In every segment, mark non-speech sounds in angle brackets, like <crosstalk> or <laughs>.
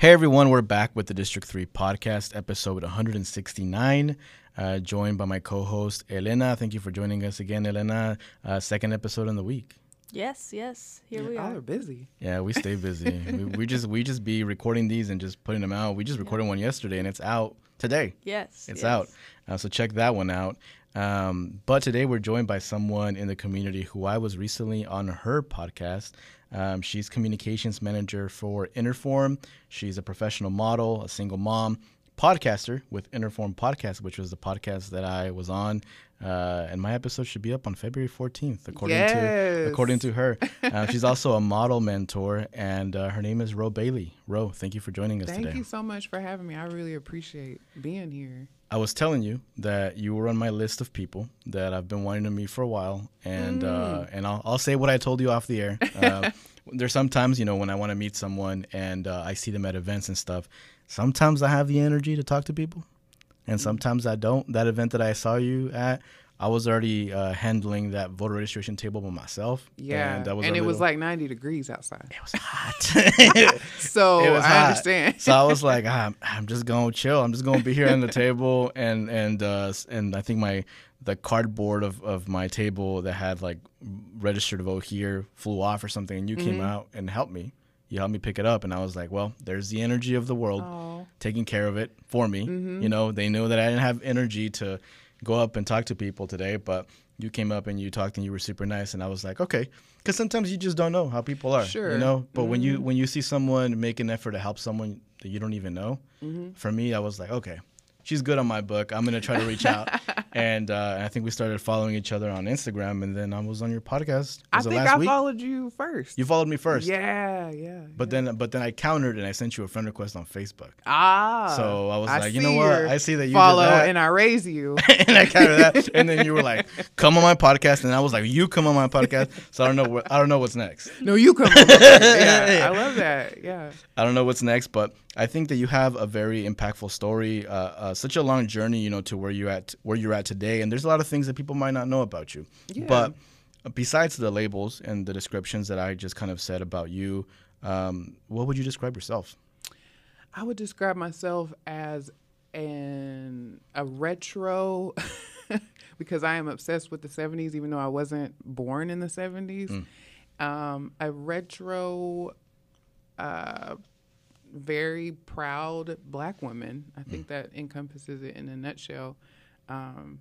Hey everyone, we're back with the District 3 podcast, episode 169. Uh, joined by my co host, Elena. Thank you for joining us again, Elena. Uh, second episode in the week. Yes, yes. Here we Y'all are. are busy. Yeah, we stay busy. <laughs> we, we just we just be recording these and just putting them out. We just recorded one yesterday and it's out today. Yes. It's yes. out. Uh, so check that one out. Um, but today we're joined by someone in the community who I was recently on her podcast. Um, she's communications manager for Interform. She's a professional model, a single mom, podcaster with Interform Podcast, which was the podcast that I was on. Uh, and my episode should be up on February 14th, according to according to her. <laughs> Uh, she's also a model mentor, and uh, her name is Ro Bailey. Ro, thank you for joining us Thank today. Thank you so much for having me. I really appreciate being here. I was telling you that you were on my list of people that I've been wanting to meet for a while, and uh, and I'll, I'll say what I told you off the air. <laughs> Uh, there's sometimes you know when I want to meet someone and uh, I see them at events and stuff. Sometimes I have the energy to talk to people, and sometimes I don't. That event that I saw you at, I was already uh, handling that voter registration table by myself. Yeah. and, And, that was a it was like 90 degrees outside. it was hot. <laughs> So <laughs> It was I hot. understand. so I was like, ah, I'm just gonna chill. I'm just gonna be here on the table, and and uh, and I think my the cardboard of, of my table that had like registered to vote here flew off or something, and you Mm-hmm. came out and helped me. You helped me pick it up, and I was like, well, there's the energy of the world Oh. taking care of it for me. Mm-hmm. You know, they knew that I didn't have energy to go up and talk to people today, but you came up and you talked and you were super nice, and I was like, okay, because sometimes you just don't know how people are. Sure. Mm-hmm. You know, but when you when you see someone make an effort to help someone that you don't even know, Mm-hmm. for me, I was like, okay. She's good on my book. I'm gonna try to reach out, <laughs> and uh, I think we started following each other on Instagram, and then I was on your podcast. I it think last I week? followed you first. You followed me first, Yeah, yeah. but then but then I countered and I sent you a friend request on Facebook. ah. So I was like, you know what? I see that you did follow that. and I raise you. <laughs> and I counted that, <laughs> and then you were like, "Come on my podcast," and I was like, "You come on my podcast." So I don't know. What, I don't know what's next. no, you come. over. yeah, I love that. Yeah. I don't know what's next, but I think that you have a very impactful story, uh, uh, such a long journey, you know, to where you at where you're at today. And there's a lot of things that people might not know about you. Yeah. But besides the labels and the descriptions that I just kind of said about you, um, what would you describe yourself? I would describe myself as an a retro <laughs> because I am obsessed with the 70s even though I wasn't born in the 70s. Um, a retro uh, very proud black woman. I think that encompasses it in a nutshell. Um,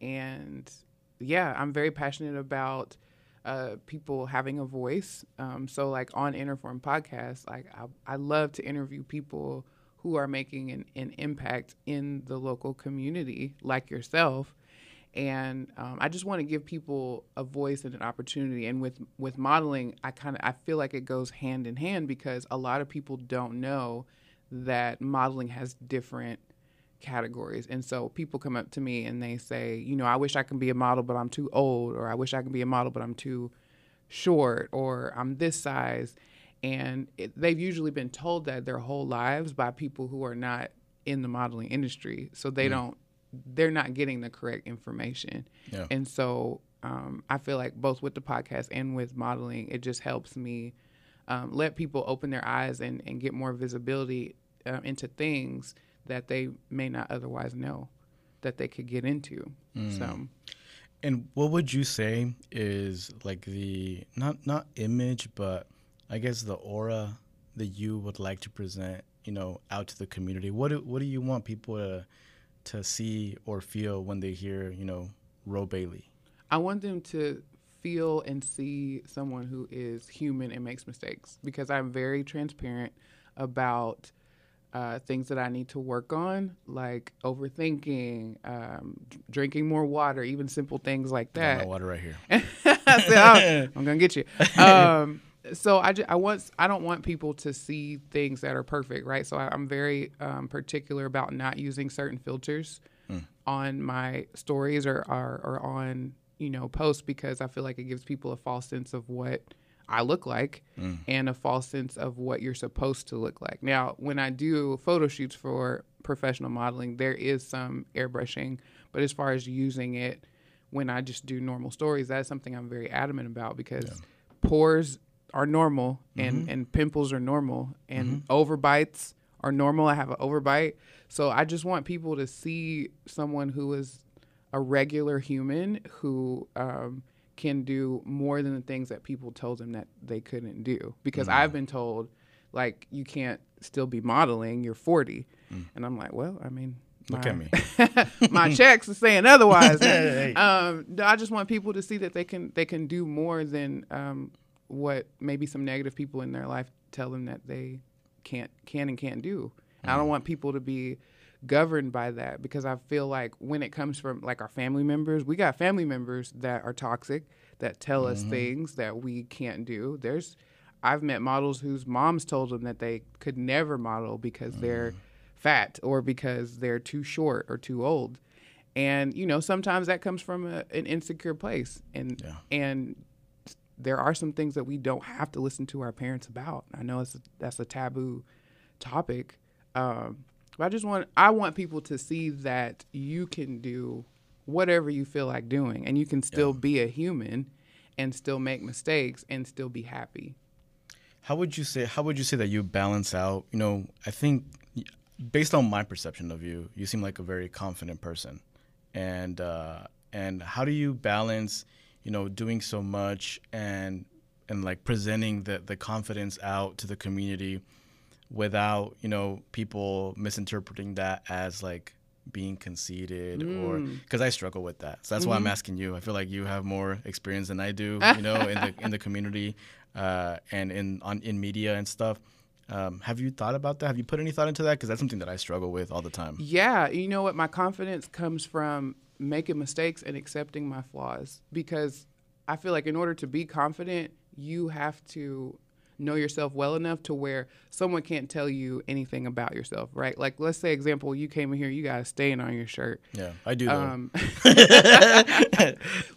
and yeah, I'm very passionate about uh, people having a voice. Um, so, like on Interform podcast, like I, I love to interview people who are making an, an impact in the local community, like yourself. And um, I just want to give people a voice and an opportunity. And with with modeling, I kind of I feel like it goes hand in hand because a lot of people don't know that modeling has different categories. And so people come up to me and they say, you know, I wish I can be a model, but I'm too old, or I wish I can be a model, but I'm too short, or I'm this size. And it, they've usually been told that their whole lives by people who are not in the modeling industry. So they don't, they're not getting the correct information. Yeah. And so um, I feel like both with the podcast and with modeling, it just helps me um, let people open their eyes and, and get more visibility uh, into things that they may not otherwise know that they could get into. So And what would you say is like the not not image, but I guess the aura that you would like to present, you know, out to the community? What do, what do you want people to to see or feel when they hear, you know, Ro Bailey? I want them to feel and see someone who is human and makes mistakes because I'm very transparent about uh, things that I need to work on, like overthinking, um, d- drinking more water, even simple things like I got my that. water right here. <laughs> I said, "Oh, I'm gonna get you. <laughs> Um, so I, I want I don't want people to see things that are perfect, right? So I, I'm very um, particular about not using certain filters on my stories or, or or on you know posts because I feel like it gives people a false sense of what I look like and a false sense of what you're supposed to look like. Now, when I do photo shoots for professional modeling, there is some airbrushing, but as far as using it when I just do normal stories, that's something I'm very adamant about because pores are normal and and pimples are normal and overbites are normal. I have an overbite. So I just want people to see someone who is a regular human who um, can do more than the things that people told them that they couldn't do. Because I've been told, like, you can't still be modeling. You're 40, and I'm like, well, I mean. Look my- at me. <laughs> my checks are saying otherwise. <laughs> Hey. um, I just want people to see that they can they can do more than um, what maybe some negative people in their life tell them that they can't can and can't do. And I don't mm. want people to be governed by that because I feel like when it comes from like our family members, we got family members that are toxic that tell us mm-hmm. things that we can't do. There's I've met models whose moms told them that they could never model because they're mm. fat or because they're too short or too old. And you know, sometimes that comes from a, an insecure place, and Yeah. and there are some things that we don't have to listen to our parents about. I know it's a, that's a taboo topic, um, but I just want I want people to see that you can do whatever you feel like doing, and you can still be a human, and still make mistakes, and still be happy. How would you say? How would you say that you balance out? You know, I think based on my perception of you, you seem like a very confident person, and uh, and how do you balance, you know, doing so much and and like presenting the the confidence out to the community without you know people misinterpreting that as like being conceited or because I struggle with that. So that's why I'm asking you. I feel like you have more experience than I do, <laughs> you know, in the in the community uh, and in on in media and stuff. Um, have you thought about that? Have you put any thought into that? Because that's something that I struggle with all the time. Yeah, you know what? My confidence comes from making mistakes and accepting my flaws because I feel like in order to be confident, you have to know yourself well enough to where someone can't tell you anything about yourself, right? Like, let's say, example, you came in here, you got a stain on your shirt. Yeah, I do. Um, <laughs>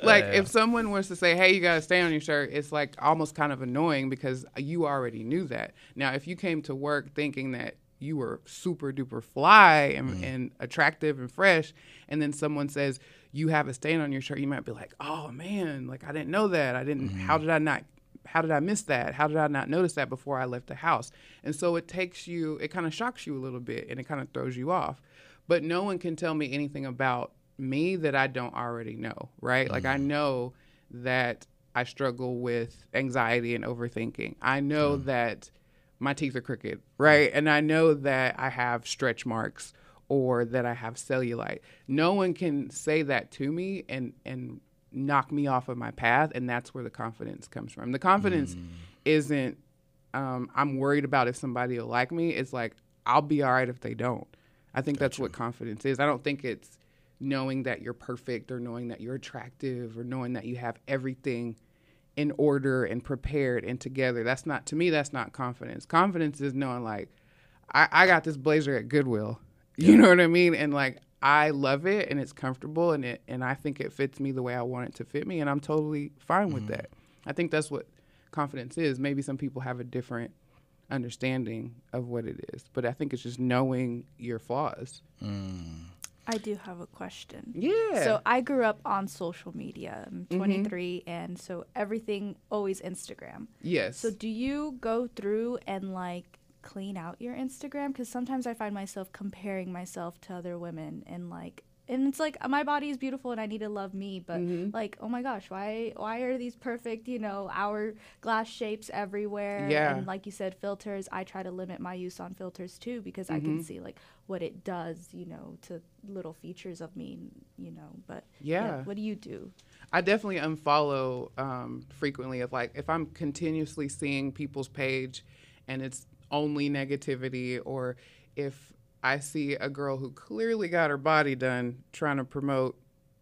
like if someone was to say, "Hey, you got to stay on your shirt," it's like almost kind of annoying because you already knew that. Now, if you came to work thinking that you were super duper fly and, mm-hmm. and attractive and fresh, and then someone says you have a stain on your shirt, you might be like, "Oh man, like I didn't know that. I didn't. How mm-hmm. did I not?" How did I miss that? How did I not notice that before I left the house? And so it takes you, it kind of shocks you a little bit and it kind of throws you off but no one can tell me anything about me that I don't already know, right? Like I mm-hmm. know that I struggle with anxiety and overthinking. I know that my teeth are crooked, right? And I know that I have stretch marks or that I have cellulite. No one can say that to me and and knock me off of my path and that's where the confidence comes from. The confidence isn't um, I'm worried about if somebody will like me. It's like I'll be all right if they don't. I think that's what confidence is. I don't think it's knowing that you're perfect or knowing that you're attractive or knowing that you have everything in order and prepared and together. That's not to me. That's not confidence. Confidence is knowing like I, I got this blazer at Goodwill. You know what I mean? And like I love it and it's comfortable and it and I think it fits me the way I want it to fit me and I'm totally fine with mm-hmm. that. I think that's what confidence is. Maybe some people have a different understanding of what it is, but I think it's just knowing your flaws. Mm. I do have a question. Yeah. So I grew up on social media. I'm mm-hmm. 23, and so everything always Instagram. yes. So do you go through and like clean out your Instagram? Because sometimes I find myself comparing myself to other women and like. And it's like my body is beautiful and I need to love me, but like, oh my gosh, why why are these perfect, you know, hourglass shapes everywhere? Yeah. And like you said, filters. I try to limit my use on filters too because I can see like what it does, you know, to little features of me, you know. But Yeah. what do you do? I definitely unfollow um, frequently. If like if I'm continuously seeing people's page, and it's only negativity, or if I see a girl who clearly got her body done trying to promote,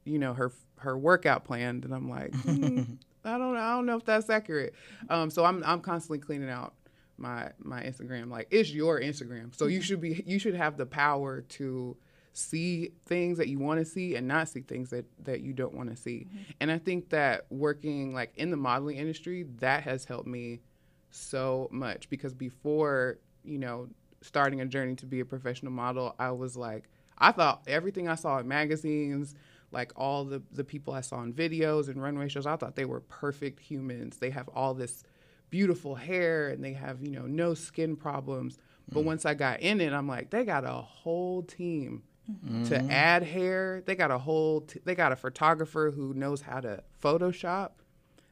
you know, her her workout plan, and I'm like, <laughs> hmm, I don't know, I don't know if that's accurate. Um, so I'm I'm constantly cleaning out my my Instagram. Like it's your Instagram, so you should be you should have the power to see things that you want to see and not see things that that you don't want to see. And I think that working like in the modeling industry, that has helped me so much because before, you know, starting a journey to be a professional model, I was like I thought everything I saw in magazines, like all the the people I saw in videos and runway shows, I thought they were perfect humans. They have all this beautiful hair and they have, you know, no skin problems. But mm. once I got in it, I'm like, they got a whole team mm-hmm. to add hair. They got a whole, t- they got a photographer who knows how to Photoshop.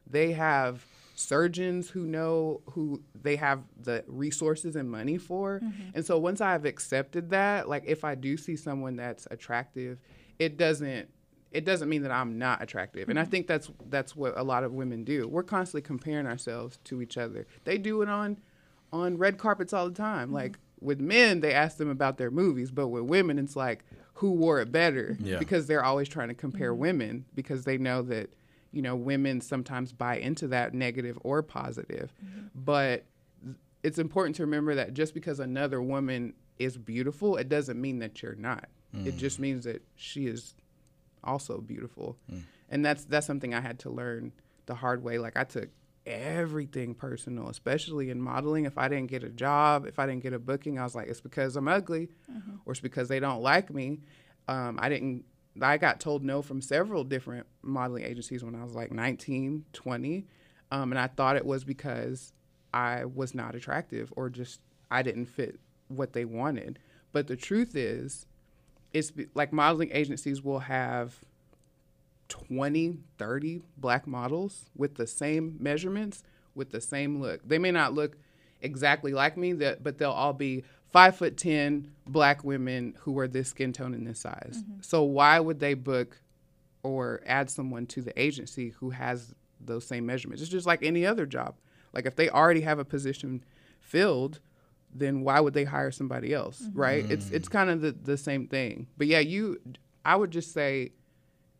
They have surgeons who know who they have the resources and money for. Mm-hmm. And so once I've accepted that, like if I do see someone that's attractive, it doesn't it doesn't mean that I'm not attractive. And I mm-hmm. think that's that's what a lot of women do. We're constantly comparing ourselves to each other. They do it on on red carpets all the time. Mm-hmm. Like with men, they ask them about their movies, but with women, it's like who wore it better Yeah. because they're always trying to compare women because they know that you know women sometimes buy into that negative or positive. Mm-hmm. But it's important to remember that just because another woman is beautiful, it doesn't mean that you're not. It mm. just means that she is also beautiful. Mm. And that's that's something I had to learn the hard way. Like I took everything personal, especially in modeling. If I didn't get a job, if I didn't get a booking, I was like, it's because I'm ugly, mm-hmm. or it's because they don't like me. Um, I didn't. I got told no from several different modeling agencies when I was like 19, 20, um, and I thought it was because I was not attractive or just I didn't fit what they wanted. But the truth is, it's like modeling agencies will have 20, 30 black models with the same measurements, with the same look. They may not look exactly like me, but they'll all be five foot 10 black women who are this skin tone and this size. Mm-hmm. So why would they book or add someone to the agency who has those same measurements? It's just like any other job. Like if they already have a position filled, then why would they hire somebody else, mm-hmm. right? It's mm. it's kind of the, the same thing. But yeah, you, I would just say,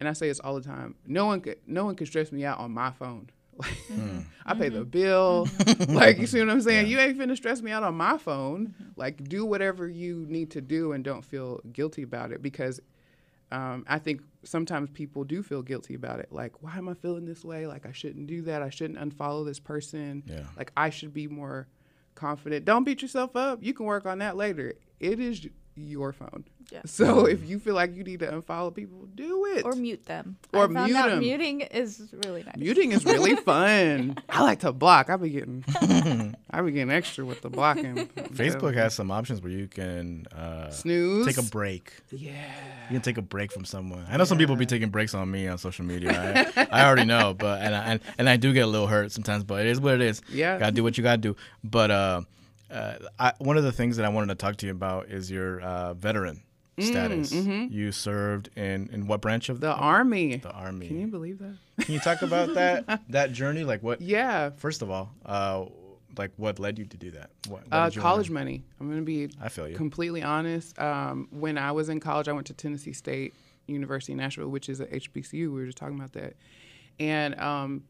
and I say this all the time. No one could no one could stress me out on my phone. <laughs> I pay the mm-hmm. bill. Mm-hmm. <laughs> like you see what I'm saying? You ain't finna stress me out on my phone. Mm-hmm. Like do whatever you need to do and don't feel guilty about it because um, I think sometimes people do feel guilty about it. Like, why am I feeling this way? Like, I shouldn't do that. I shouldn't unfollow this person. Yeah. Like, I should be more confident. Don't beat yourself up. You can work on that later. It is your phone. Yeah. <laughs> So if you feel like you need to unfollow people, do it. Or mute them. Or I found mute them. Muting is really nice. Muting is really <laughs> fun. I like to block. I be getting, <laughs> I be getting extra with the blocking. Facebook has some options where you can uh, snooze. take a break. yeah. You can take a break from someone. I know some people be taking breaks on me on social media. I, I already know, but and I, and, and I do get a little hurt sometimes, but it is what it is. Yeah. gotta do what you gotta do. But uh, uh, I, one of the things that I wanted to talk to you about is your uh, veteran status. You served in in what branch of The army. the army? Can you believe that? Can you talk about that <laughs> that journey? Like what? Yeah. First of all, uh, like what led you to do that? What, what Uh, college wanna- money. I'm gonna be I feel you. completely honest. Um, when I was in college, I went to Tennessee State University in Nashville, which is a HBCU. We were just talking about that. And um,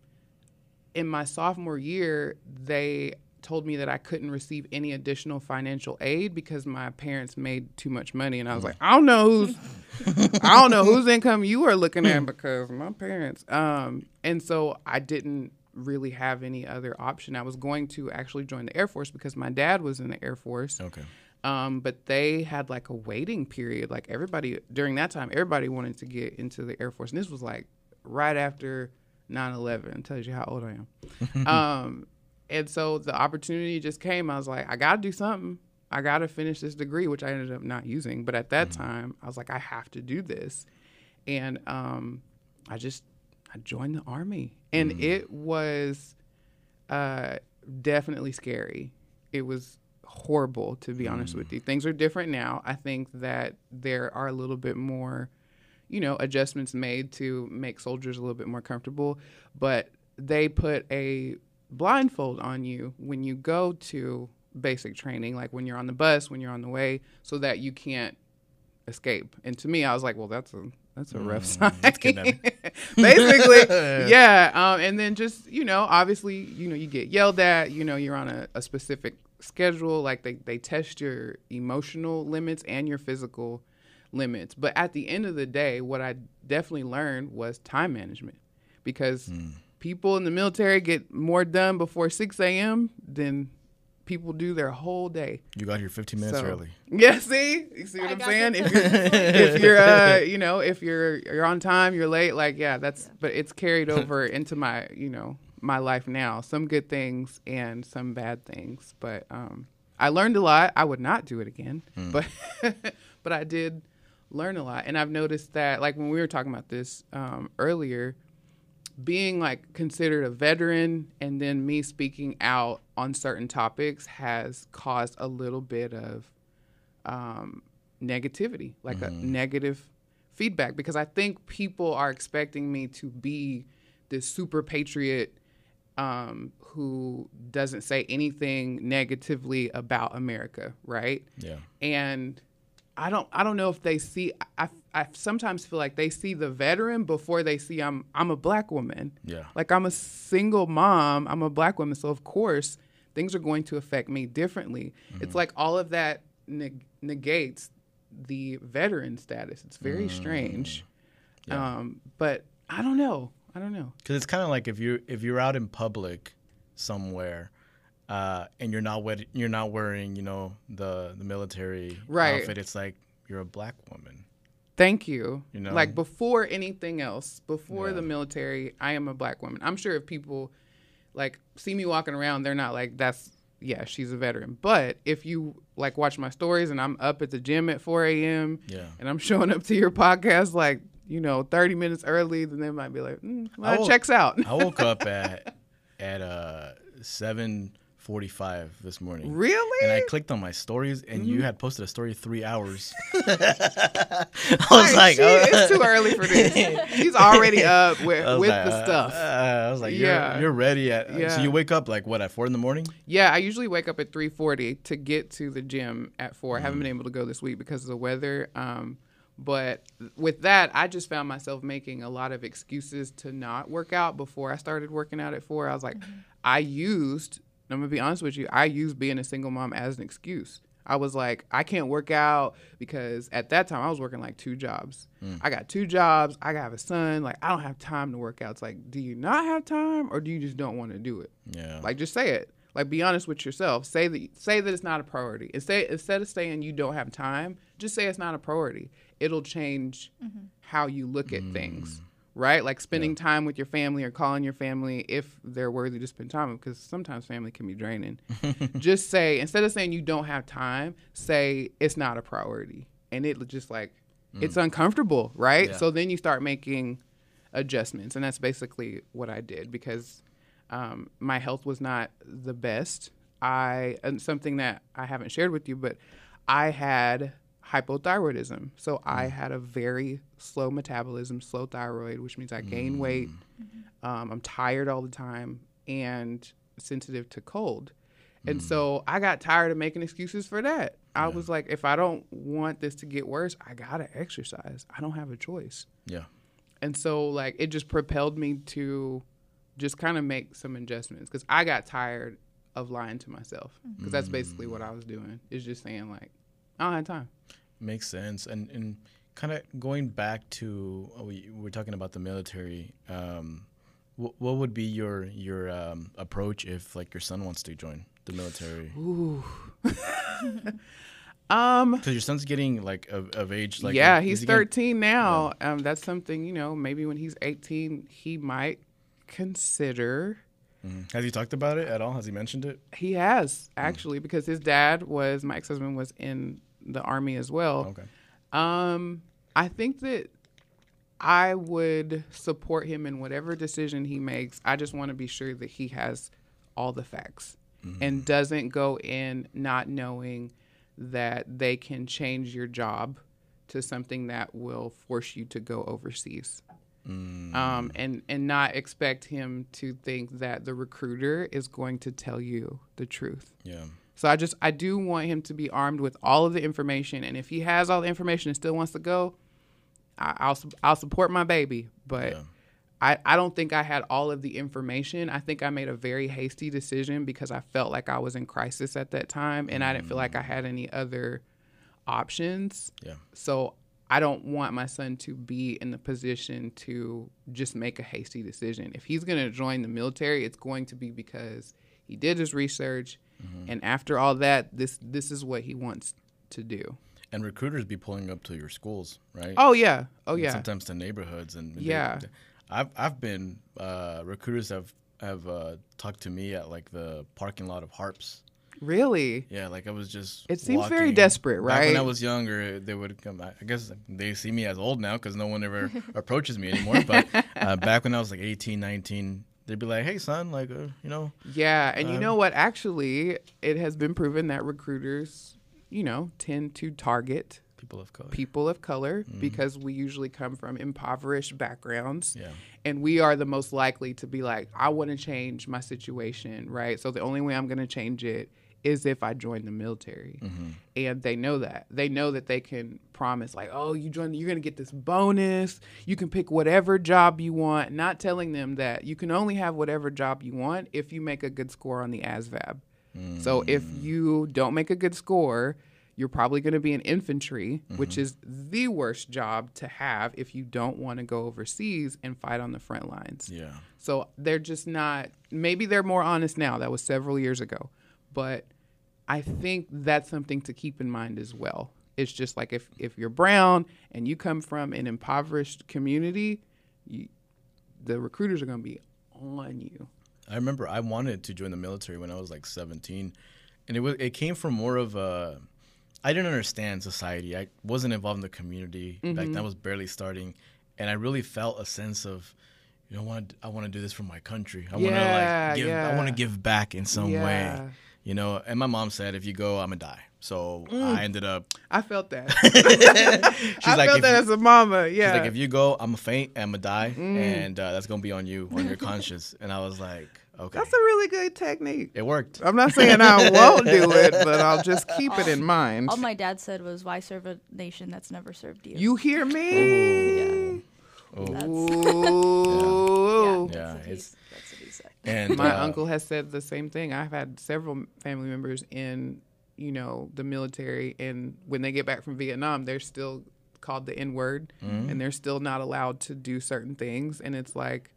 in my sophomore year, they told me that I couldn't receive any additional financial aid because my parents made too much money. And I was like, I don't know who's, I don't know whose income you are looking at because my parents. Um, and so I didn't really have any other option. I was going to actually join the Air Force because my dad was in the Air Force. Okay. Um, but they had like a waiting period. Like everybody during that time, everybody wanted to get into the Air Force, and this was like right after 9/11. Tells you how old I am. <laughs> um, and so the opportunity just came. I was like, I got to do something. I got to finish this degree, which I ended up not using. But at that time, I was like, I have to do this, and um, I just I joined the army, and it was uh, definitely scary. It was horrible, to be honest with you. Things are different now. I think that there are a little bit more, you know, adjustments made to make soldiers a little bit more comfortable. But they put a blindfold on you when you go to basic training, like when you're on the bus, when you're on the way, so that you can't escape. And to me, I was like, well, that's a that's a rough sign. <laughs> Basically, <laughs> yeah. Um, and then just you know, obviously, you know, you get yelled at. You know, you're on a, a specific schedule. Like they they test your emotional limits and your physical limits. But at the end of the day, what I definitely learned was time management, because people in the military get more done before 6 a.m. than people do their whole day. You got here 15 minutes So- early. Yeah, see, you see what I I'm saying? If you're, if you're, uh, you know, if you're you're on time, you're late. Like, yeah, that's. But it's carried <laughs> over into my, you know, my life now. Some good things and some bad things, but um, I learned a lot. I would not do it again, Hmm. but <laughs> but I did learn a lot, and I've noticed that like when we were talking about this um, earlier, being like considered a veteran and then me speaking out on certain topics has caused a little bit of um, negativity, like a negative feedback, because I think people are expecting me to be this super patriot um, who doesn't say anything negatively about America, right? Yeah. and I don't I don't know if they see I, I sometimes feel like they see the veteran before they see I'm I'm a black woman. Yeah. Like I'm a single mom, I'm a black woman, so of course things are going to affect me differently. It's like all of that neg- negates the veteran status. It's very strange. Um, but I don't know. I don't know. Because it's kind of like if you if you're out in public somewhere, uh, and you're not wed- you're not wearing you know the the military Right. outfit. It's like you're a black woman. Thank you. You know? Like before anything else, before Yeah. the military, I am a black woman. I'm sure if people like see me walking around, they're not like, that's, yeah, she's a veteran. But if you like watch my stories and I'm up at the gym at 4 a.m. Yeah. and I'm <laughs> showing up to your podcast like, you know, 30 minutes early, then they might be like, mm, well, I checks out. I woke up <laughs> at at uh seven forty five this morning. really? And I clicked on my stories, and Mm-hmm. you had posted a story three hours. <laughs> I was Hey, like, she- it's too early for this. She's already up with, <laughs> with like, the uh, stuff. uh, I was like, you're, Yeah. you're ready at. Yeah. So you wake up like what at four in the morning? Yeah, I usually wake up at 3:40 to get to the gym at 4. I haven't been able to go this week because of the weather. Um, but with that, I just found myself making a lot of excuses to not work out before I started working out at 4. I was like, I used, I'm going to be honest with you, I used being a single mom as an excuse. I was like, I can't work out because at that time I was working like two jobs. Mm. I got two jobs. I got a son. Like, I don't have time to work out. It's like, do you not have time or do you just don't want to do it? Yeah. Like just say it. Like be honest with yourself. Say that say that it's not a priority. Instead instead of saying you don't have time, just say it's not a priority. It'll change mm-hmm. how you look at mm. things. Right? Like spending time with your family or calling your family if they're worthy to spend time with because sometimes family can be draining. <laughs> just say instead of saying you don't have time, say it's not a priority. And it just like it's uncomfortable, right? Yeah. So then you start making adjustments and that's basically what i did because um, my health was not the best i and something that i haven't shared with you but i had hypothyroidism. So i mm. had a very slow metabolism slow thyroid which means i gain weight. Mm. Um, i'm tired all the time and sensitive to cold. And mm. so i got tired of making excuses for that. I was like if i don't want this to get worse i gotta exercise. I don't have a choice. Yeah. and so like it just propelled me to just kind of make some adjustments because I got tired of lying to myself because that's basically what I was doing is just saying like I don't have time. Makes sense. And and kind of going back to uh, we we're talking about the military. Um, what, what would be your your um, approach if like your son wants to join the military? <laughs> Um Because your son's getting like of, of age. Like yeah, he's he getting- 13 now. Um that's something, you know, maybe when he's 18 he might consider Mhm. Has he talked about it at all? Has he mentioned it? he has actually because his dad was my ex-husband was in the army as well. Okay. Um, I think that I would support him in whatever decision he makes. I just want to be sure that he has all the facts and doesn't go in not knowing that they can change your job to something that will force you to go overseas. Um, and and not expect him to think that the recruiter is going to tell you the truth. Yeah. So I just I do want him to be armed with all of the information, and if he has all the information and still wants to go, I, I'll I'll support my baby. But Yeah. I I don't think I had all of the information. I think I made a very hasty decision because I felt like I was in crisis at that time, and I didn't feel like I mm. had any other options. Yeah. So I don't want my son to be in the position to just make a hasty decision. If he's going to join the military, it's going to be because he did his research, and after all that, this this is what he wants to do. And recruiters be pulling up to your schools, right? Oh yeah, oh And yeah, Sometimes to neighborhoods and they- Yeah. I've I've been uh, recruiters have have uh, talked to me at like the parking lot of Harps. Really? Yeah, like I was just. It seems very walking. desperate, Back when I was younger, they would come. I guess they see me as old now because no one ever <laughs> approaches me anymore. But uh, back when I was like 18, 19, they'd be like, "Hey, son, like, uh, you know, Yeah, and you Um, know what? Actually, it has been proven that recruiters, you know, tend to target people of color." people of color because we usually come from impoverished backgrounds. Yeah. And we are the most likely to be like, I want to change my situation, right? So the only way I'm going to change it is if I join the military. Mm-hmm. And they know that. They know that they can promise, like, oh, you join, you're going to get this bonus. You can pick whatever job you want, not telling them that you can only have whatever job you want if you make a good score on the ASVAB. So if mm. you don't make a good score, you're probably going to be in infantry, which mm-hmm. is the worst job to have if you don't want to go overseas and fight on the front lines. Yeah. So they're just not, maybe they're more honest now. That was several years ago. But I think that's something to keep in mind as well. It's just like if, if you're brown and you come from an impoverished community, you, the recruiters are going to be on you. I remember I wanted to join the military when I was like 17, and it was it came from more of a I didn't understand society. I wasn't involved in the community back then. Mm-hmm. I was barely starting, and I really felt a sense of, you know, what I want to do this for my country. I want to Yeah, like give. I want to give back in some Yeah. way. You know, and my mom said, if you go, I'm gonna die. So Mm. I ended up. I felt that. <laughs> She's I like, felt that you- as a mama. Yeah. She's like, if you go, I'm gonna faint. I'm gonna die, Mm. and uh, that's gonna be on you, on your <laughs> conscience. And I was like, okay, That's a really good technique. it worked. I'm not saying I won't do it, <laughs> but I'll just keep it in mind. All my dad said was, "Why serve a nation that's never served you?" You hear me? Yeah. Oh. That's, Ooh. Yeah, that's what it's- that's what he said. And My uh, uncle has said the same thing. I've had several family members in, you know, the military, and when they get back from Vietnam, they're still called the N word, Mm-hmm. and they're still not allowed to do certain things. And it's like,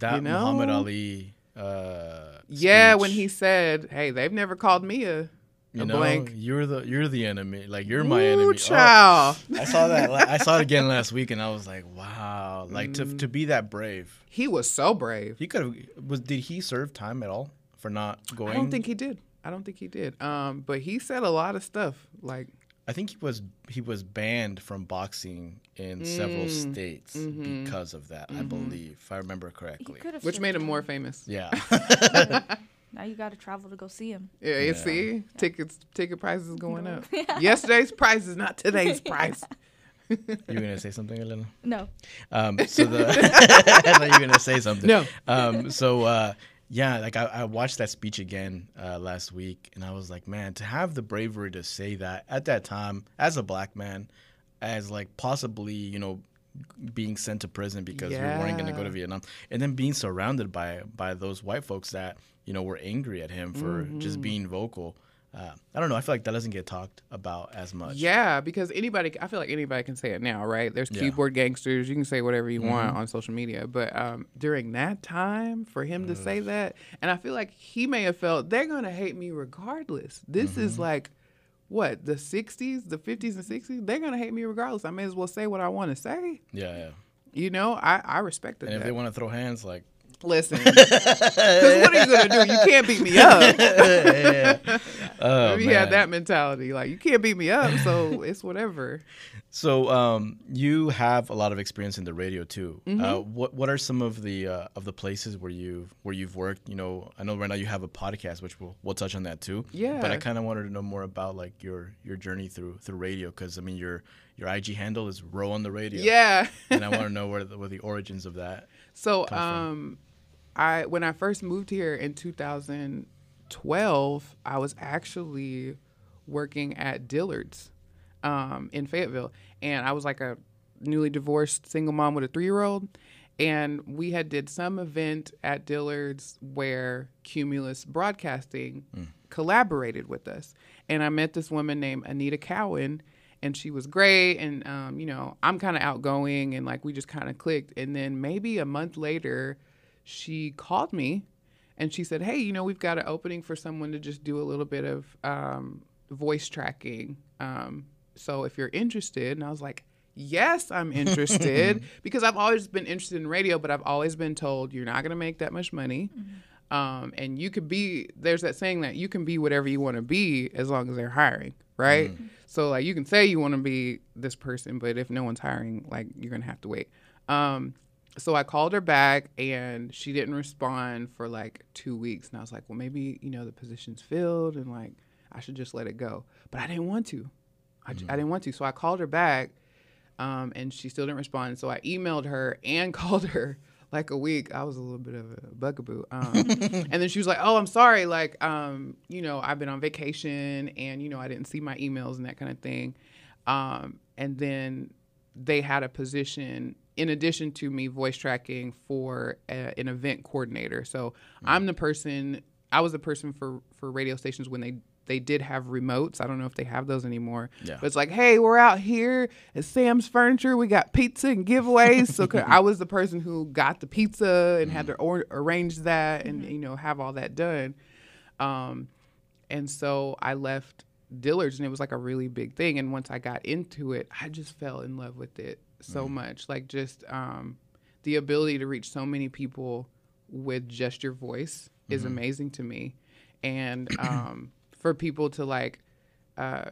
that you know? Muhammad Ali. Uh, yeah, when he said, "Hey, they've never called me a, a you know, blank." you're the you're the enemy. Like you're my Ooh, enemy. Oh, child. <laughs> I saw that. I saw it again last week, and I was like, wow. Like to to be that brave. He was so brave. He could have. Was did he serve time at all for not going? I don't think he did. I don't think he did. Um, but he said a lot of stuff. Like, I think he was he was banned from boxing in several Mm. states Mm-hmm. because of that. I believe, if I remember correctly. which made him more famous. Yeah. <laughs> <laughs> Now you got to travel to go see him. Yeah, you Yeah. see, tickets ticket prices going up. <laughs> Yesterday's price is not today's price. <laughs> you were gonna say something, Elena? No. Um, so the <laughs> I thought you were gonna say something. No. Um, so uh, yeah, like I, I watched that speech again uh, last week, and I was like, man, to have the bravery to say that at that time as a black man, as like possibly you know being sent to prison because we weren't gonna go to Vietnam, and then being surrounded by by those white folks that you know were angry at him for Mm-hmm. just being vocal. Uh, I don't know. I feel like that doesn't get talked about as much. Yeah, because anybody, I feel like anybody can say it now, right? There's Yeah. Mm-hmm. keyboard gangsters. You can say whatever you want on social media. But um, during that time, for him to say that, and I feel like he may have felt they're going to hate me regardless. This Mm-hmm. is like, what, the 60s, the 50s and 60s? They're going to hate me regardless. I may as well say what I want to say. Yeah, yeah. You know, I, I respected And if they want to throw hands, like Listen, because what are you gonna do? You can't beat me up. <laughs> oh, if you man. had that mentality, like you can't beat me up, so <laughs> it's whatever. So um, you have a lot of experience in the radio too. Mm-hmm. Uh, what what are some of the uh, of the places where you where you've worked? You know, I know right now you have a podcast, which we'll we'll touch on that too. Yeah. But I kind of wanted to know more about like your your journey through through radio because I mean your your IG handle is Ro on the Radio. Yeah. <laughs> and I want to <laughs> know where the, where the origins of that. So, come from? um, I when I first moved here in 2012, I was actually working at Dillard's um, in Fayetteville, and I was like a newly divorced single mom with a three year old. And we had did some event at Dillard's where Cumulus Broadcasting collaborated with us, and I met this woman named Anita Cowan, and she was great. And um, you know, I'm kind of outgoing, and like we just kind of clicked. And then maybe a month later, she called me, and she said, "Hey, you know, we've got an opening for someone to just do a little bit of um, voice tracking. Um, so if you're interested," and I was like, yes, I'm interested <laughs> because I've always been interested in radio, but I've always been told you're not going to make that much money. Mm-hmm. Um, and you could be, there's that saying that you can be whatever you want to be as long as they're hiring, right? Mm-hmm. So, like, you can say you want to be this person, but if no one's hiring, like, you're going to have to wait. Um, so I called her back and she didn't respond for like two weeks. And I was like, well, maybe, you know, the position's filled and like I should just let it go. But I didn't want to. I, mm-hmm. I didn't want to. So I called her back um, and she still didn't respond. So I emailed her and <laughs> called her like a week. I was a little bit of a bugaboo. Um, <laughs> and then she was like, oh, I'm sorry. Like, um, you know, I've been on vacation and, you know, I didn't see my emails and that kind of thing. Um, and then they had a position in addition to me voice tracking for a, an event coordinator. So mm-hmm. I'm the person. I was the person for for radio stations when they they did have remotes. I don't know if they have those anymore. Yeah. But it's like, hey, we're out here at Sam's Furniture. We got pizza and giveaways. so <laughs> I was the person who got the pizza and mm-hmm. had to or- arrange that and mm-hmm. you know have all that done. Um, and so I left Dillard's and it was like a really big thing. And once I got into it, I just fell in love with it so mm. much. Like just um, the ability to reach so many people with just your voice mm-hmm. is amazing to me. And <clears throat> um, for people to like uh,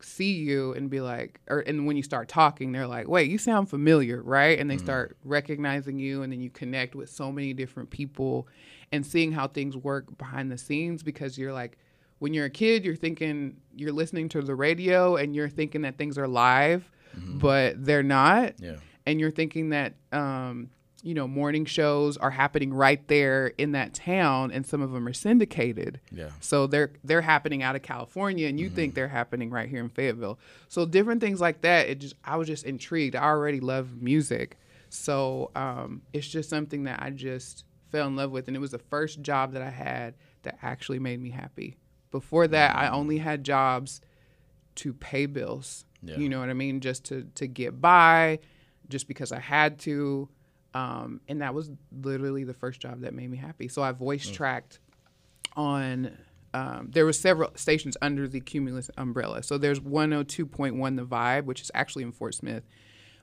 see you and be like, or and when you start talking, they're like, "Wait, you sound familiar, right?" And they mm. start recognizing you, and then you connect with so many different people, and seeing how things work behind the scenes because you're like when you're a kid, you're thinking you're listening to the radio and you're thinking that things are live, mm-hmm. but they're not. Yeah. And you're thinking that um, you know, morning shows are happening right there in that town and some of them are syndicated. Yeah. So they're they're happening out of California and you mm-hmm. think they're happening right here in Fayetteville. So different things like that, it just I was just intrigued. I already love music. So um, it's just something that I just fell in love with and it was the first job that I had that actually made me happy. Before that, I only had jobs to pay bills. Yeah. You know what I mean? Just to to get by, just because I had to. Um, and that was literally the first job that made me happy. So I voice mm. tracked on. Um, there were several stations under the Cumulus umbrella. So there's 102.1 The Vibe, which is actually in Fort Smith,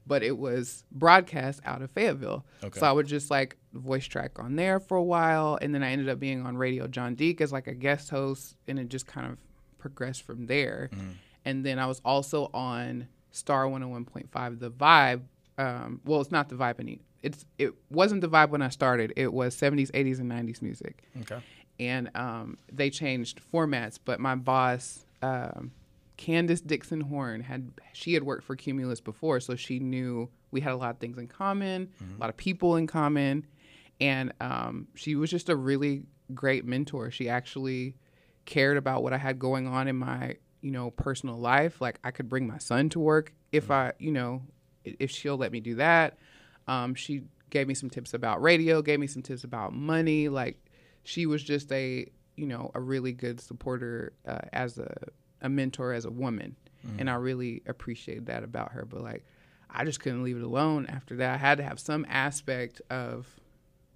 but it was broadcast out of Fayetteville. Okay. So I would just like voice track on there for a while, and then I ended up being on Radio John Deek as like a guest host, and it just kind of progressed from there. Mm. And then I was also on Star 101.5, The Vibe. Um, well, it's not The Vibe anymore. It's it wasn't The Vibe when I started. It was 70s, 80s, and 90s music. Okay. And um, they changed formats, but my boss. Um, Candace Dixon Horn had she had worked for Cumulus before, so she knew we had a lot of things in common, mm-hmm. a lot of people in common, and um, she was just a really great mentor. She actually cared about what I had going on in my you know personal life. Like I could bring my son to work if mm-hmm. I you know if she'll let me do that. Um, she gave me some tips about radio, gave me some tips about money. Like she was just a you know a really good supporter uh, as a a mentor as a woman, mm-hmm. and I really appreciated that about her. But like, I just couldn't leave it alone after that. I had to have some aspect of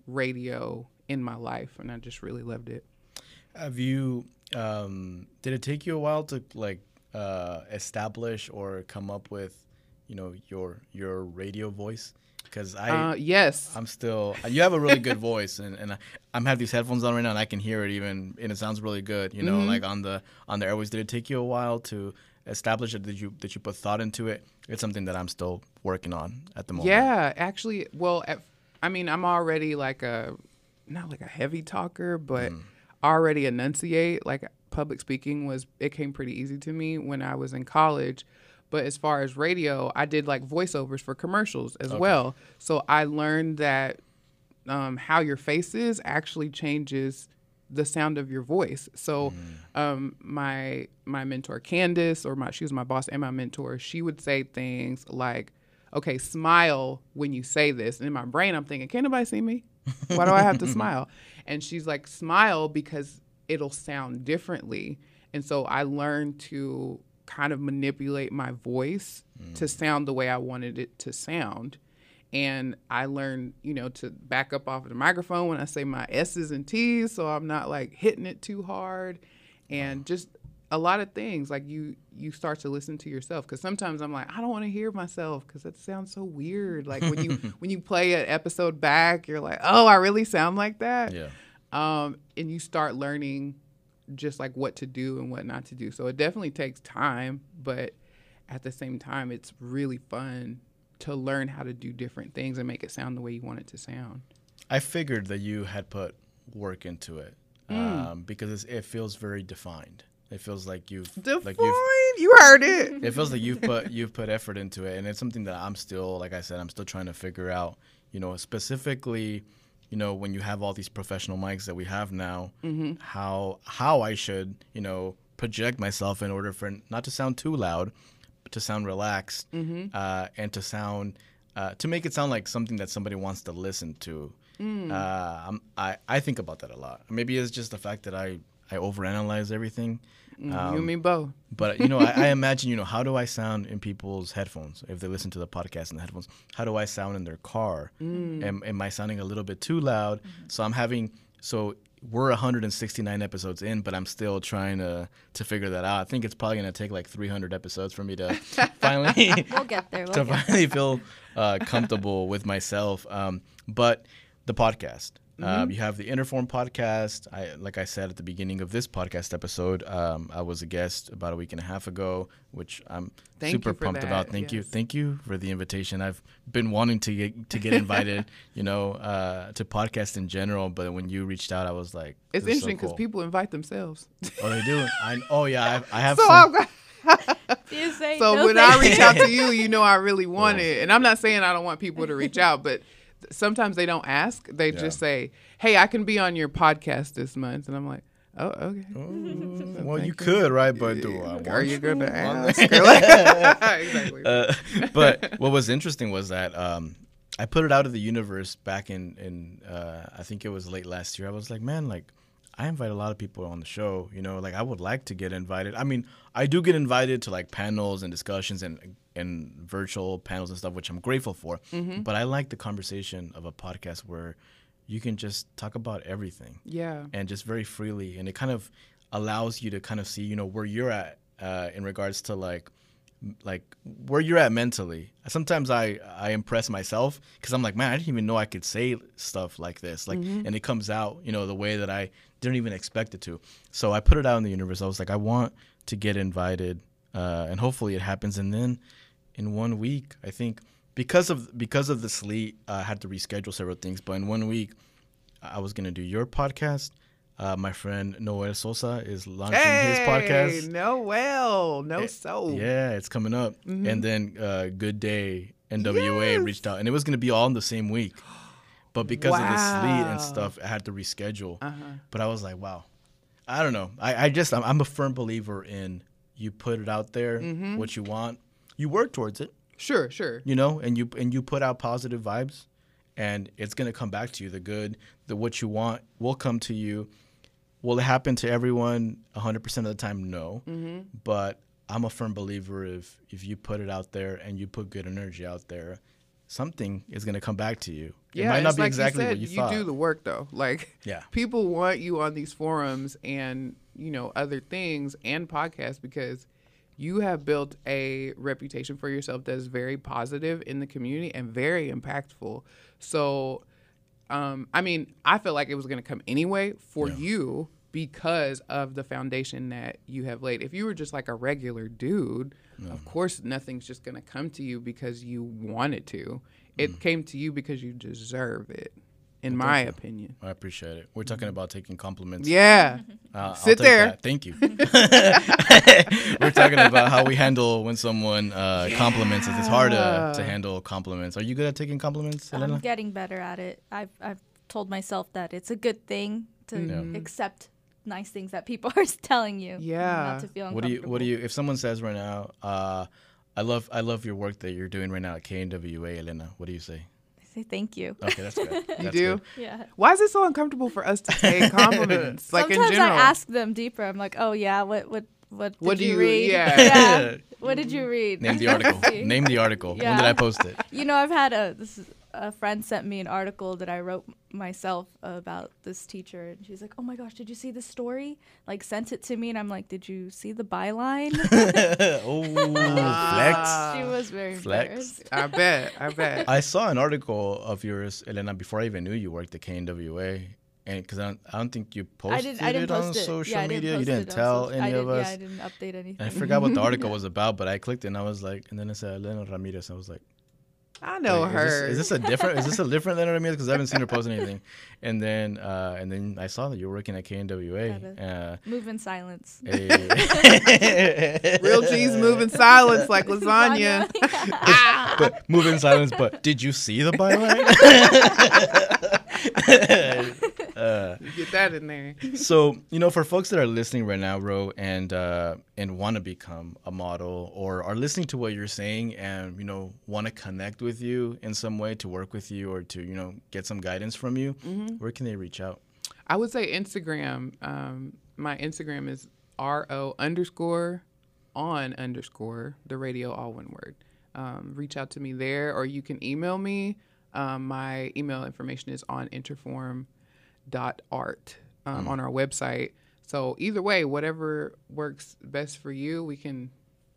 radio in my life, and I just really loved it. Have you? Um, did it take you a while to like uh, establish or come up with, you know, your your radio voice? because I uh, yes I'm still you have a really good <laughs> voice and, and I, am have these headphones on right now and I can hear it even and it sounds really good you know mm-hmm. like on the on the airways did it take you a while to establish it did you did you put thought into it it's something that I'm still working on at the moment yeah actually well at, I mean I'm already like a not like a heavy talker but mm. Already enunciate like public speaking was it came pretty easy to me when I was in college but as far as radio, I did like voiceovers for commercials as okay. well. So I learned that um, how your face is actually changes the sound of your voice. So mm. um, my my mentor Candace, or my she was my boss and my mentor, she would say things like, "Okay, smile when you say this." And in my brain, I'm thinking, "Can anybody see me? <laughs> Why do I have to <laughs> smile?" And she's like, "Smile because it'll sound differently." And so I learned to kind of manipulate my voice mm. to sound the way I wanted it to sound. And I learned, you know, to back up off of the microphone when I say my S's and T's so I'm not like hitting it too hard. And just a lot of things like you you start to listen to yourself because sometimes i'm like i don't want to hear myself because that sounds so weird. Like when you <laughs> when you play an episode back you're like oh i really sound like that? Yeah. um, and you start learning just like what to do and what not to do. So it definitely takes time but at the same time it's really fun to learn how to do different things and make it sound the way you want it to sound. I figured that you had put work into it um, because it's, it feels very defined. It feels like you've Define. like you've you heard it. it feels like you've put you've put effort into it and it's something that i'm still like i said i'm still trying to figure out you know specifically you know when you have all these professional mics that we have now how how i should you know project myself in order for not to sound too loud but to sound relaxed uh, and to sound uh, to make it sound like something that somebody wants to listen to. Uh, I'm, I, I think about that a lot. Maybe it's just the fact that i i overanalyze everything you mean me both. but you know, I, I <laughs> imagine you know how do I sound in people's headphones if they listen to the podcast in the headphones? How do I sound in their car? Am, am I sounding a little bit too loud? So I'm having so we're 169 episodes in, but I'm still trying to to figure that out. I think it's probably gonna take like 300 episodes for me to <laughs> finally We'll get there. We'll to get there. finally feel uh, comfortable with myself. Um, but the podcast. Um, you have the Interform podcast. I, like I said at the beginning of this podcast episode, um, I was a guest about a week and a half ago, which I'm Thank super pumped that, about. Thank you, thank you for the invitation. I've been wanting to get to get invited, <laughs> you know, uh, to podcast in general. But when you reached out, I was like, It's this is so interesting because cool. people invite themselves. Oh, they do. I oh yeah, I, I have so some. I'm, <laughs> You so no, when I thank reach out to you, you know I really want it. And I'm not saying I don't want people to reach out, but sometimes they don't ask. They just say, "Hey, I can be on your podcast this month," and I'm like, "Oh, okay." <laughs> well, you could, right? But do I want Are you gonna ask? <laughs> exactly. uh, but what was interesting was that um, I put it out of the universe back in in uh, I think it was late last year. I was like, man, like I invite a lot of people on the show. You know, like I would like to get invited. I mean, I do get invited to like panels and discussions and and virtual panels and stuff, which I'm grateful for. But I like the conversation of a podcast where you can just talk about everything. Yeah. and just very freely. And it kind of allows you to kind of see you know where you're at uh, in regards to like like where you're at mentally. Sometimes i i impress myself because i'm like man i didn't even know i could say stuff like this. Like and it comes out you know the way that i didn't even expect it to. So i put it out in the universe. I was like i want to get invited uh, and hopefully it happens. And then in one week i think because of because of the sleet i had to reschedule several things but in one week I was gonna do your podcast. Uh, my friend Noel Sosa is launching his Hey, podcast. no well, no so. Yeah, it's coming up. And then uh, Good Day NWA Yes. reached out, and it was gonna be all in the same week. <gasps> But because of the sleet and stuff, I had to reschedule. Uh-huh. But I was like, wow, I don't know. I, I just I'm, I'm a firm believer in you put it out there, Mm-hmm. what you want, you work towards it Sure, sure. you know and you and you put out positive vibes and it's going to come back to you the good the what you want will come to you will it happen to everyone 100% of the time no Mm-hmm. but i'm a firm believer if if you put it out there and you put good energy out there something is going to come back to you Yeah, it might not be like exactly you said, what you, thought do the work though. Like Yeah. <laughs> people want you on these forums and you know other things and podcasts because you have built a reputation for yourself that is very positive in the community and very impactful. So, um, I mean, I feel like it was going to come anyway for you because of the foundation that you have laid. If you were just like a regular dude, of course nothing's just going to come to you because you wanted to. It Mm. came to you because you deserve it, in my opinion. i appreciate it we're talking about taking compliments Yeah. Uh, Sit there. that. Thank you. <laughs> We're talking about how we handle when someone uh, compliments us. It's hard to, to handle compliments. Are you good at taking compliments, Elena? I'm getting better at it. I've I've told myself that it's a good thing to Yeah. accept nice things that people <laughs> are telling you. Yeah. Not to feel what do you What do you? If someone says right now, uh, "I love I love your work that you're doing right now at KNWA," Elena, what do you say? I say thank you. Okay, that's good. <laughs> You That's do? good. Yeah. Why is it so uncomfortable for us to say <laughs> compliments? like Sometimes in general. I ask them deeper. I'm like, oh yeah, what what what did What do you you- read? yeah. <laughs> What did you read? Name the article. Name the article. When did I post it? You know, I've had a this is a friend sent me an article that I wrote myself about this teacher, and she's like, "Oh my gosh, did you see this story?" Like, sent it to me, and I'm like, "Did you see the byline?" <laughs> oh, flex. Ah. she was very Flex. I bet. I bet. <laughs> I saw an article of yours, Elena, before I even knew you worked at KNWA. And because I, don't- I don't think you I posted didn't. I didn't it on post it. social yeah, I didn't media. You didn't tell social- I any of didn't- us. Yeah, I didn't update anything. And I forgot what the <laughs> article was about, but I clicked it and I was like, and then it said Elena Ramirez. I was like, I know Wait, her. Is this, is this a different? is this a different Elena Ramirez? Because I haven't seen her post anything. <laughs> And then, uh, and then I saw that you were working at KNWA. Uh, Move in silence. a- <laughs> Real cheese moving silence like lasagna. <laughs> but move in silence. But did you see the byline? Uh, Get that in there. <laughs> so you know, for folks that are listening right now, Ro, and uh, and want to become a model, or are listening to what you're saying, and you know, want to connect with you in some way to work with you, or to you know, get some guidance from you, where can they reach out? I would say Instagram. Um, my Instagram is R O underscore on underscore the radio all one word. Um, reach out to me there, or you can email me. Um, my email information is on interform art um, on our website. So either way, whatever works best for you, we can,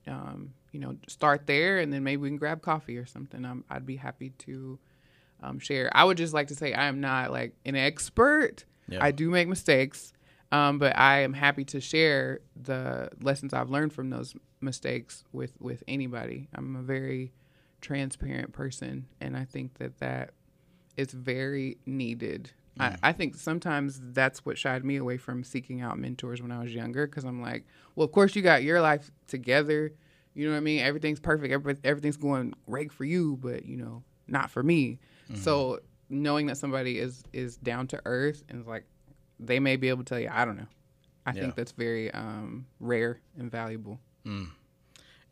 um, you know, start there, and then maybe we can grab coffee or something. I'd be happy to um, share. I would just like to say I am not like an expert. Yeah. I do make mistakes, um, but I am happy to share the lessons I've learned from those mistakes with with anybody. I'm a very transparent person, and I think that that is very needed. I, I think sometimes that's what shied me away from seeking out mentors when I was younger because I'm like, well, of course you got your life together. You know what I mean? Everything's perfect. Every, everything's going great for you, but you know, not for me. So knowing that somebody is is down to earth and is like, they may be able to tell you, I don't know. I Yeah. think that's very um, rare and valuable.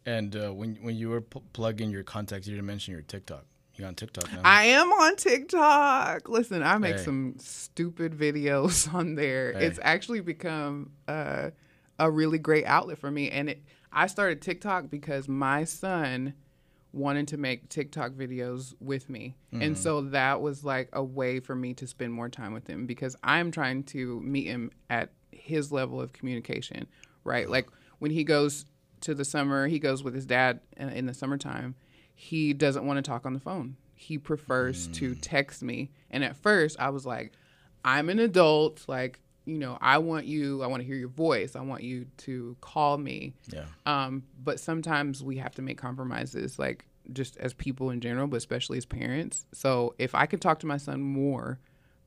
And uh, when when you were p- plugging your contacts, you didn't mention your TikTok. You on TikTok now? I am on TikTok. Listen, I make Hey. some stupid videos <laughs> on there. Hey. It's actually become uh, a really great outlet for me. And it, I started TikTok because my son wanted to make TikTok videos with me. And so that was like a way for me to spend more time with him because I'm trying to meet him at his level of communication, right? Like when he goes to the summer, he goes with his dad in the summertime. He doesn't want to talk on the phone. He prefers to text me. And at first, I was like, I'm an adult. Like, you know, I want you, I want to hear your voice. I want you to call me. yeah. Um, but sometimes we have to make compromises, like just as people in general, but especially as parents. So if I can talk to my son more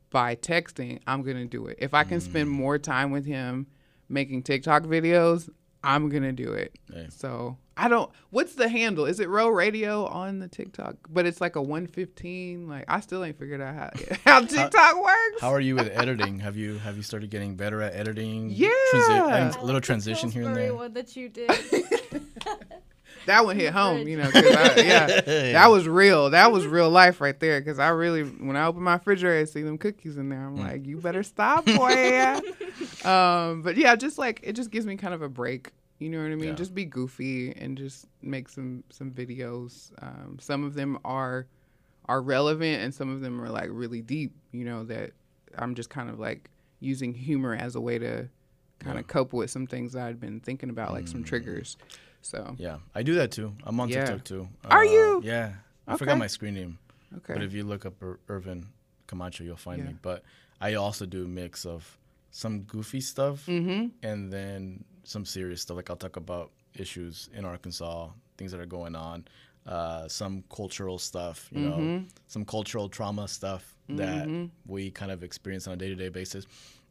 by texting, I'm gonna do it. If I can spend more time with him making TikTok videos, I'm gonna do it. Hey. So I don't. What's the handle? Is it Ro Radio on the TikTok? But it's like a 115. Like I still ain't figured out <laughs> how how TikTok works. How are you with editing? Have you have you started getting better at editing? Yeah. and a I little like the transition here and there. one that you did. <laughs> That one hit <laughs> home, you know. 'cause I, yeah, that was real. That was real life right there. Because I really, when I open my refrigerator, and see them cookies in there. I'm like, you better stop, boy. um, but yeah, just like it just gives me kind of a break. You know what I mean? Yeah. Just be goofy and just make some some videos. Um, some of them are are relevant, and some of them are like really deep. You know that I'm just kind of like using humor as a way to kind of cope with some things that I'd been thinking about, like some triggers. So Yeah, I do that too. I'm on Yeah. TikTok too. Are you? Yeah. I Okay. forgot my screen name. okay. But if you look up Ir- Irvin Camacho, you'll find Yeah. me. But I also do a mix of some goofy stuff mm-hmm. and then some serious stuff. Like I'll talk about issues in Arkansas, things that are going on, uh, some cultural stuff, you Mm-hmm. know, some cultural trauma stuff that we kind of experience on a day to day basis.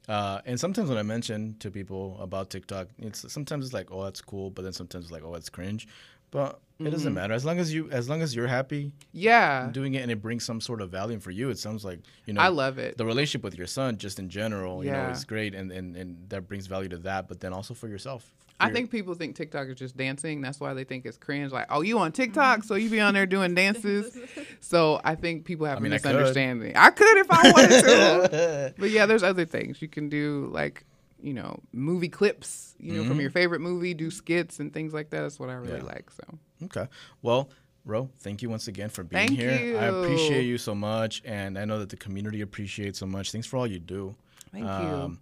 Uh, and sometimes when I mention to people about TikTok, it's sometimes it's like, oh, that's cool, but then sometimes it's like, oh, that's cringe. But it doesn't mm-hmm. matter as long as you, as long as you're happy Yeah, doing it and it brings some sort of value for you. It sounds like you know I love it. the relationship with your son, just in general, you know, Yeah. is great, and, and and that brings value to that. But then also for yourself. I think people think TikTok is just dancing. That's why they think it's cringe. Like, oh, you on TikTok, so you be on there doing dances. <laughs> So I think people have I mean, a I could. misunderstanding. I could if I wanted to. <laughs> but yeah, there's other things you can do, like you know, movie clips. You know, from mm-hmm. your favorite movie, do skits and things like that. That's what I really Yeah. like. So Okay. Well, Ro, thank you once again for being Thank here. I appreciate you so much, and I know that the community appreciates so much. Thanks for all you do. Thank Um, you.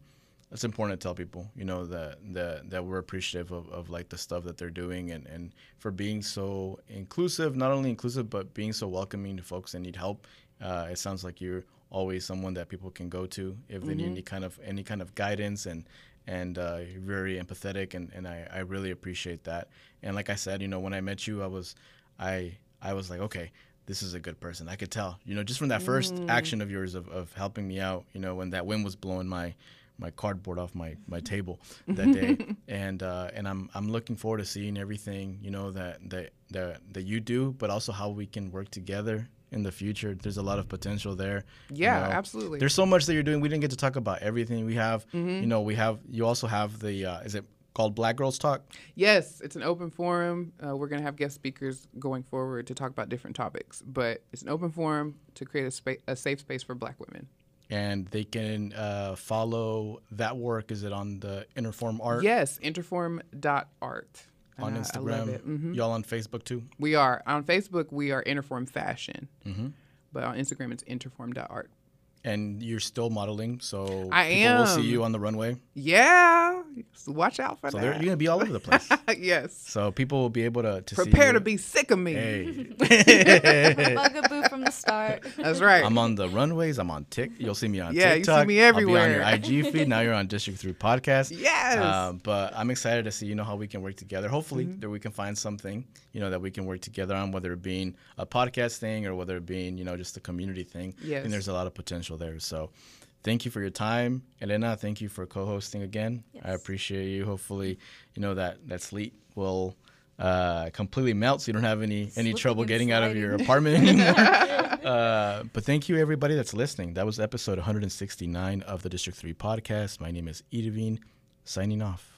It's important to tell people, you know, that that, that we're appreciative of, of like the stuff that they're doing and, and for being so inclusive, not only inclusive, but being so welcoming to folks that need help. Uh, it sounds like you're always someone that people can go to if they need any kind of any kind of guidance and and uh, very empathetic and, and I, I really appreciate that. And like I said, you know, when I met you, I was I I was like, okay, this is a good person. I could tell, you know, just from that first action of yours of, of helping me out, you know, when that wind was blowing my my cardboard off my, my table that day, <laughs> and uh, and I'm I'm looking forward to seeing everything you know that that that that you do, but also how we can work together in the future. There's a lot of potential there. you Yeah, know. absolutely. There's so much that you're doing. We didn't get to talk about everything we have. Mm-hmm. You know, we have you also have the uh, is it called Black Girls Talk? Yes, it's an open forum. Uh, we're going to have guest speakers going forward to talk about different topics, but it's an open forum to create a, spa- a safe space for black women. And they can uh, follow that work. Is it on the Interform Art Yes, interform.art. on I Instagram? Mhm. Y'all on Facebook too? We are. On Facebook, we are Interform Fashion. Mm-hmm. But on Instagram, it's interform.art. And you're still modeling, so I people will see you on the runway. Yeah. So watch out for So they're, that. you're gonna be all over the place. <laughs> yes. so people will be able to, to Prepare you. to be sick of me. Hey. <laughs> <laughs> Bugaboo from the start. That's right. I'm on the runways. I'm on Tik. You'll see me on Yeah, you see TikTok. me I'll be on your IG feed. Now you're on District Three podcast. Yes. Um, but I'm excited to see you know how we can work together. Hopefully Mm-hmm. that we can find something you know that we can work together on, whether it being a podcast thing or whether it being you know just a community thing. Yes. And there's a lot of potential there. So. Thank you for your time, Elena. Thank you for co-hosting again. I appreciate you. Hopefully, you know that that sleet will uh, completely melt, so you don't have any any trouble getting out of your apartment anymore. <laughs> uh, but thank you, everybody that's listening. That was episode 169 of the District 3 podcast. My name is Edavine, signing off.